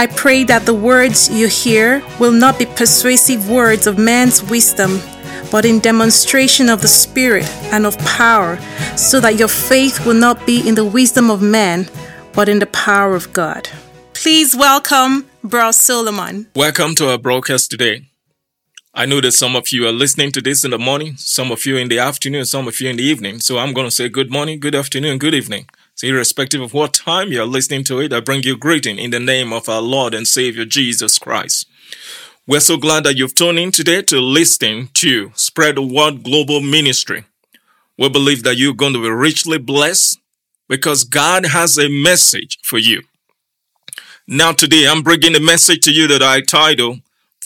I pray that the words you hear will not be persuasive words of man's wisdom, but in demonstration of the Spirit and of power, so that your faith will not be in the wisdom of man, but in the power of God. Please welcome Bro Solomon. Welcome to our broadcast today. I know that some of you are listening to this in the morning, some of you in the afternoon, some of you in the evening. So I'm going to say good morning, good afternoon, good evening. So irrespective of what time you're listening to it, I bring you greeting in the name of our Lord and Savior Jesus Christ. We're so glad that you've tuned in today to listen to Spread the Word Global Ministry. We believe that you're going to be richly blessed because God has a message for you. Now today I'm bringing a message to you that I title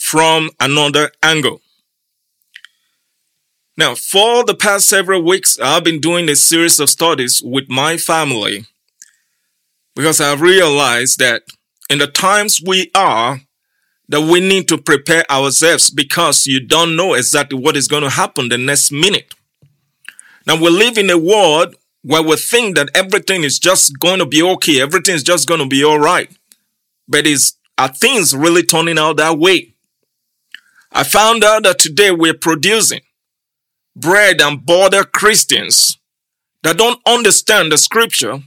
From Another Angle. Now, for the past several weeks, I've been doing a series of studies with my family because I've realized that in the times we are, that we need to prepare ourselves because you don't know exactly what is going to happen the next minute. Now, we live in a world where we think that everything is just going to be okay, everything is just going to be all right. But is are things really turning out that way? I found out that today we're producing bread and butter Christians that don't understand the scripture,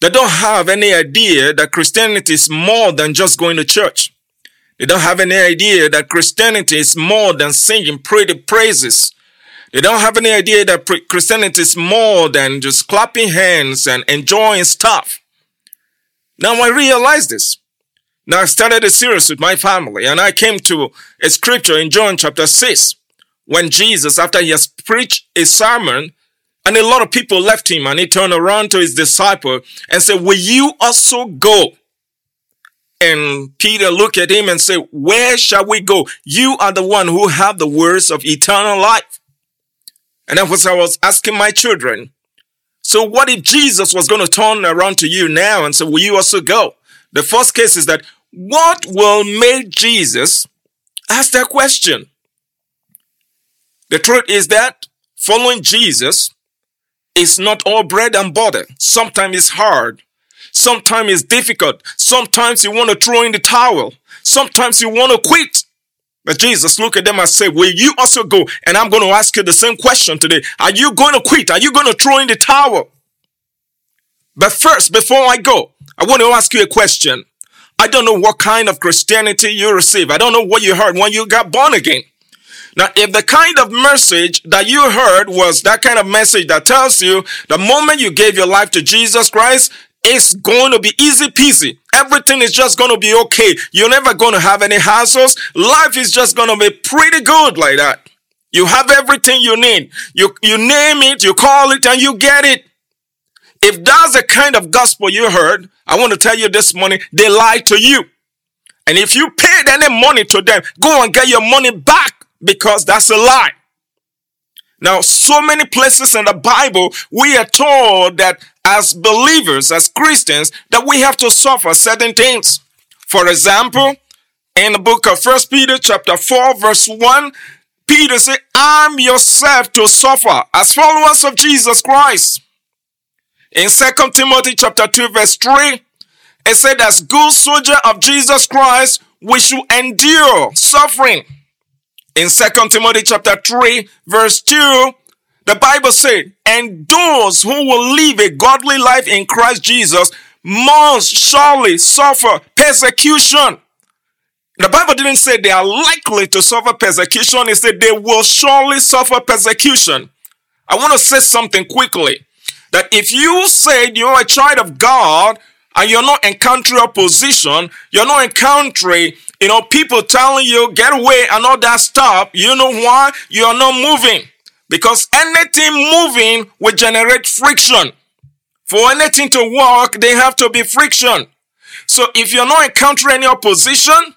that don't have any idea that Christianity is more than just going to church. They don't have any idea that Christianity is more than singing pretty praises. They don't have any idea that Christianity is more than just clapping hands and enjoying stuff. Now I realize this. Now I started a series with my family and I came to a scripture in John chapter 6 when Jesus, after he has preached a sermon, and a lot of people left him, and he turned around to his disciple and said, Will you also go? And Peter looked at him and said, Where shall we go? You are the one who have the words of eternal life. And that was I was asking my children. So what if Jesus was going to turn around to you now and say, Will you also go? The first case is that what will make Jesus ask that question? The truth is that following Jesus is not all bread and butter. Sometimes it's hard. Sometimes it's difficult. Sometimes you want to throw in the towel. Sometimes you want to quit. But Jesus look at them and say, will you also go? And I'm going to ask you the same question today. Are you going to quit? Are you going to throw in the towel? But first, before I go, I want to ask you a question. I don't know what kind of Christianity you receive. I don't know what you heard when you got born again. Now, if the kind of message that you heard was that kind of message that tells you the moment you gave your life to Jesus Christ, it's going to be easy peasy. Everything is just going to be okay. You're never going to have any hassles. Life is just going to be pretty good like that. You have everything you need. You, you name it, you call it, and you get it. If that's the kind of gospel you heard, I want to tell you this morning, they lied to you. And if you paid any money to them, go and get your money back because that's a lie. Now, so many places in the Bible, we are told that as believers, as Christians, that we have to suffer certain things. For example, in the book of First Peter chapter 4 verse 1, Peter said, arm yourself to suffer as followers of Jesus Christ. In Second Timothy chapter 2 verse 3, it said, as good soldier of Jesus Christ, we should endure suffering in Second Timothy chapter 3 verse 2, the Bible said, and those who will live a godly life in Christ Jesus must surely suffer persecution. The Bible didn't say they are likely to suffer persecution. It said they will surely suffer persecution. I want to say something quickly. That if you said you're a child of God and you're not encountering opposition, you're not encountering you know, people telling you get away and all that stuff. You know why? You are not moving. Because anything moving will generate friction. For anything to work, they have to be friction. So if you're not encountering any opposition,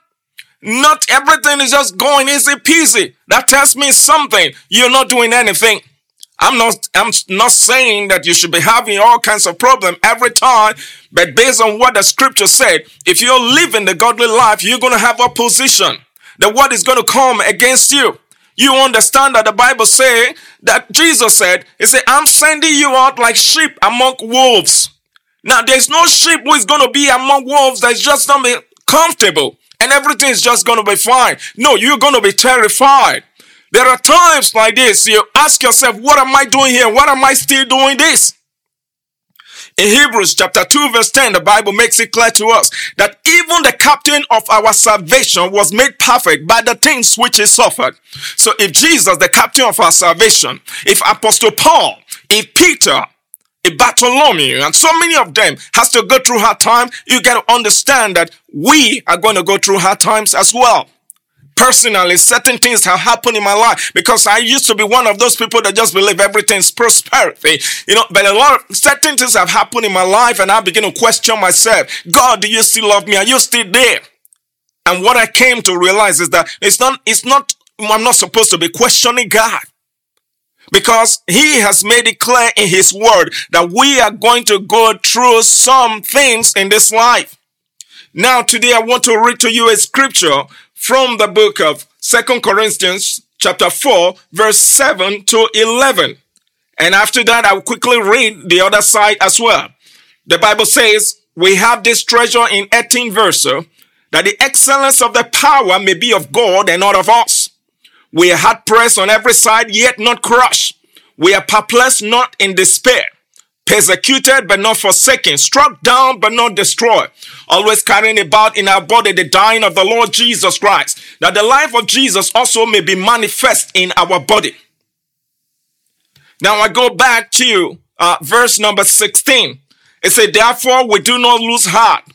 not everything is just going easy peasy. That tells me something. You're not doing anything. I'm not, I'm not saying that you should be having all kinds of problem every time, but based on what the scripture said, if you're living the godly life, you're going to have opposition. The word is going to come against you. You understand that the Bible say that Jesus said, He said, I'm sending you out like sheep among wolves. Now, there's no sheep who is going to be among wolves that's just to be comfortable and everything is just going to be fine. No, you're going to be terrified. There are times like this, you ask yourself, what am I doing here? What am I still doing this? In Hebrews chapter 2 verse 10, the Bible makes it clear to us that even the captain of our salvation was made perfect by the things which he suffered. So if Jesus, the captain of our salvation, if Apostle Paul, if Peter, if Bartholomew, and so many of them has to go through hard times, you got to understand that we are going to go through hard times as well personally, certain things have happened in my life because I used to be one of those people that just believe everything's prosperity. You know, but a lot of certain things have happened in my life and I begin to question myself. God, do you still love me? Are you still there? And what I came to realize is that it's not, it's not, I'm not supposed to be questioning God because he has made it clear in his word that we are going to go through some things in this life. Now, today I want to read to you a scripture from the book of Second Corinthians chapter 4 verse 7 to 11. And after that, I'll quickly read the other side as well. The Bible says, we have this treasure in 18 verse, that the excellence of the power may be of God and not of us. We are hard pressed on every side, yet not crushed. We are perplexed, not in despair persecuted but not forsaken, struck down but not destroyed, always carrying about in our body the dying of the Lord Jesus Christ, that the life of Jesus also may be manifest in our body. Now I go back to uh, verse number 16. It said, Therefore we do not lose heart.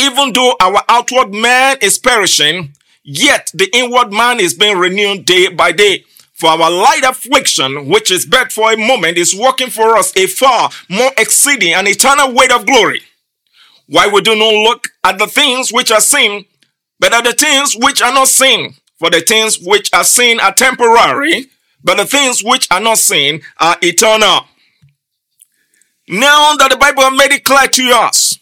Even though our outward man is perishing, yet the inward man is being renewed day by day. For our light affliction, which is but for a moment, is working for us a far more exceeding and eternal weight of glory. Why we do not look at the things which are seen, but at the things which are not seen. For the things which are seen are temporary, but the things which are not seen are eternal. Now that the Bible made it clear to us,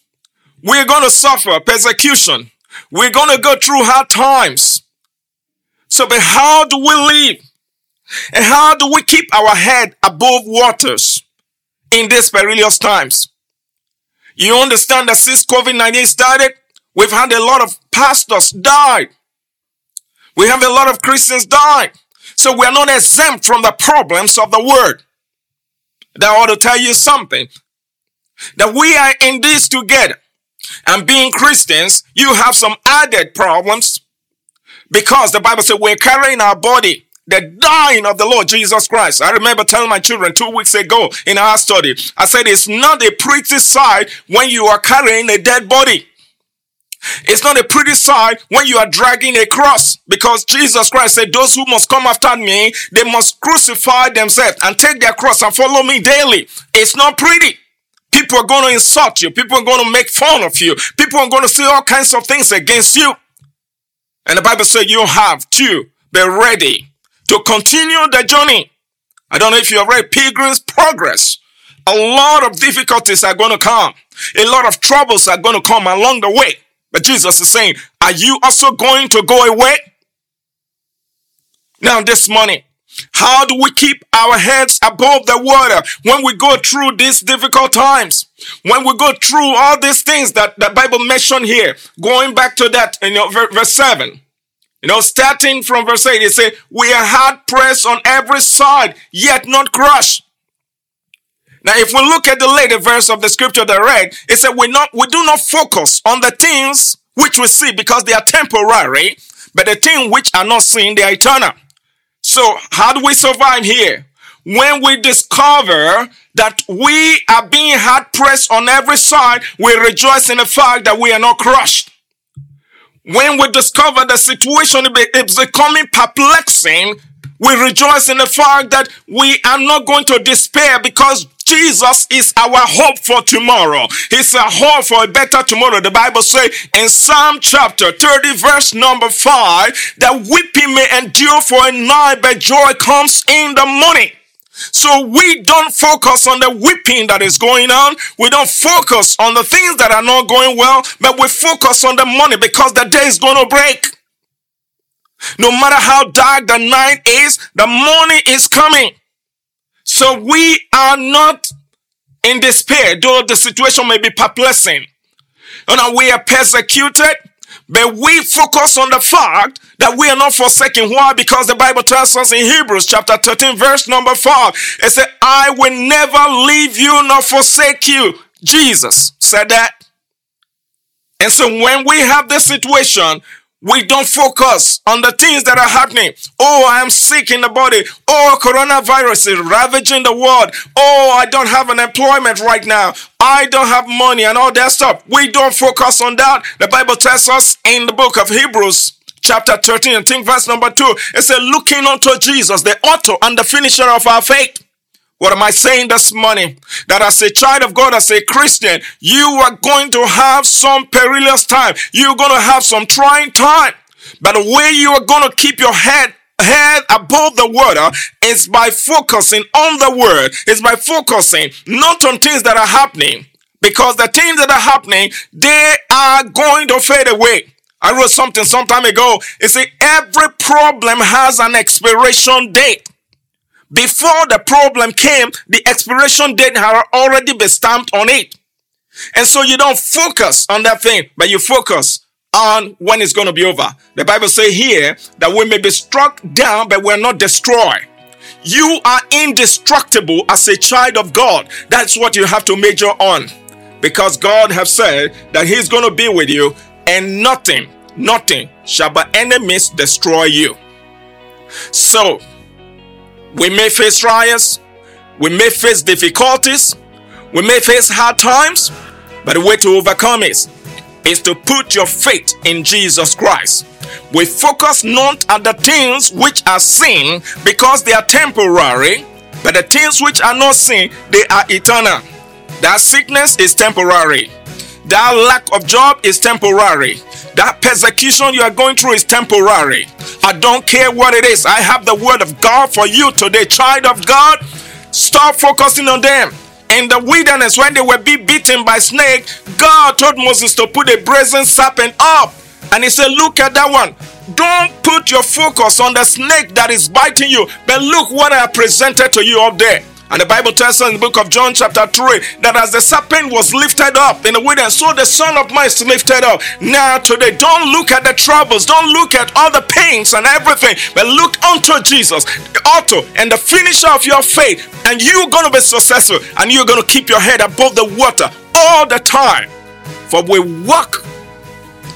we're going to suffer persecution. We're going to go through hard times. So, but how do we live? And how do we keep our head above waters in these perilous times? You understand that since COVID-19 started, we've had a lot of pastors die. We have a lot of Christians die. So we are not exempt from the problems of the world. That ought to tell you something. That we are in this together. And being Christians, you have some added problems because the Bible says we're carrying our body the dying of the Lord Jesus Christ. I remember telling my children two weeks ago in our study, I said it's not a pretty sight when you are carrying a dead body. It's not a pretty sight when you are dragging a cross because Jesus Christ said, those who must come after me, they must crucify themselves and take their cross and follow me daily. It's not pretty. People are going to insult you. People are going to make fun of you. People are going to say all kinds of things against you. And the Bible says you have to be ready to continue the journey. I don't know if you have read Pilgrim's Progress. A lot of difficulties are going to come. A lot of troubles are going to come along the way. But Jesus is saying, are you also going to go away? Now this morning, how do we keep our heads above the water when we go through these difficult times? When we go through all these things that the Bible mentioned here, going back to that in verse 7. You know, starting from verse 8, it says, We are hard pressed on every side, yet not crushed. Now, if we look at the later verse of the scripture that I read, it said, we, not, we do not focus on the things which we see because they are temporary, but the things which are not seen, they are eternal. So, how do we survive here? When we discover that we are being hard pressed on every side, we rejoice in the fact that we are not crushed when we discover the situation is becoming perplexing, we rejoice in the fact that we are not going to despair because Jesus is our hope for tomorrow. He's a hope for a better tomorrow. The Bible says in Psalm chapter 30, verse number 5, that weeping may endure for a night, but joy comes in the morning. So we don't focus on the whipping that is going on. We don't focus on the things that are not going well, but we focus on the money because the day is going to break. No matter how dark the night is, the morning is coming. So we are not in despair, though the situation may be perplexing. Know, we are persecuted, but we focus on the fact that we are not forsaken. Why? Because the Bible tells us in Hebrews chapter 13, verse number 4, it said, I will never leave you nor forsake you. Jesus said that. And so when we have this situation, we don't focus on the things that are happening. Oh, I am sick in the body. Oh, coronavirus is ravaging the world. Oh, I don't have an employment right now. I don't have money and all that stuff. We don't focus on that. The Bible tells us in the book of Hebrews, chapter 13, I think verse number 2, it says, looking unto Jesus, the author and the finisher of our faith what am I saying this morning? That as a child of God, as a Christian, you are going to have some perilous time. You're going to have some trying time. But the way you are going to keep your head head above the water is by focusing on the word, is by focusing not on things that are happening. Because the things that are happening, they are going to fade away. I wrote something some time ago. It said every problem has an expiration date. Before the problem came, the expiration date had already been stamped on it. And so you don't focus on that thing, but you focus on when it's going to be over. The Bible says here that we may be struck down, but we're not destroyed. You are indestructible as a child of God. That's what you have to major on. Because God has said that He's going to be with you, and nothing, nothing shall by enemies destroy you. So, we may face trials, we may face difficulties, we may face hard times, but the way to overcome is to put your faith in Jesus Christ. We focus not on the things which are seen because they are temporary, but the things which are not seen, they are eternal. That sickness is temporary. That lack of job is temporary. That persecution you are going through is temporary. I don't care what it is. I have the word of God for you today, child of God. Stop focusing on them. In the wilderness, when they were being beaten by snake, God told Moses to put a brazen serpent up. And he said, Look at that one. Don't put your focus on the snake that is biting you, but look what I presented to you up there. And the Bible tells us in the book of John, chapter 3, that as the serpent was lifted up in the wilderness, so the Son of Man is lifted up. Now, today, don't look at the troubles, don't look at all the pains and everything, but look unto Jesus, the author and the finisher of your faith. And you're going to be successful, and you're going to keep your head above the water all the time. For we walk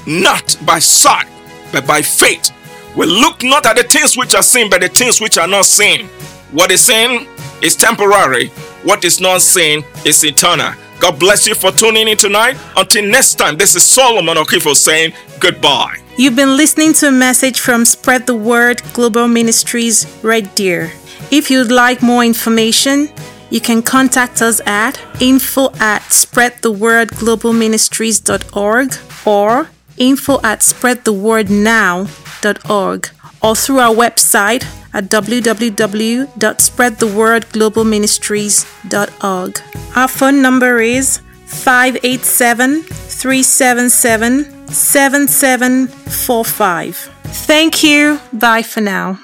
not by sight, but by faith. We look not at the things which are seen, but the things which are not seen. What is seen is temporary. What is not seen is eternal. God bless you for tuning in tonight. Until next time, this is Solomon Okifo saying goodbye. You've been listening to a message from Spread the Word Global Ministries Red Deer. If you'd like more information, you can contact us at info at spreadthewordglobalministries.org or info at spreadthewordnow.org or through our website at www.spreadthewordglobalministries.org. Our phone number is 587 377 7745. Thank you. Bye for now.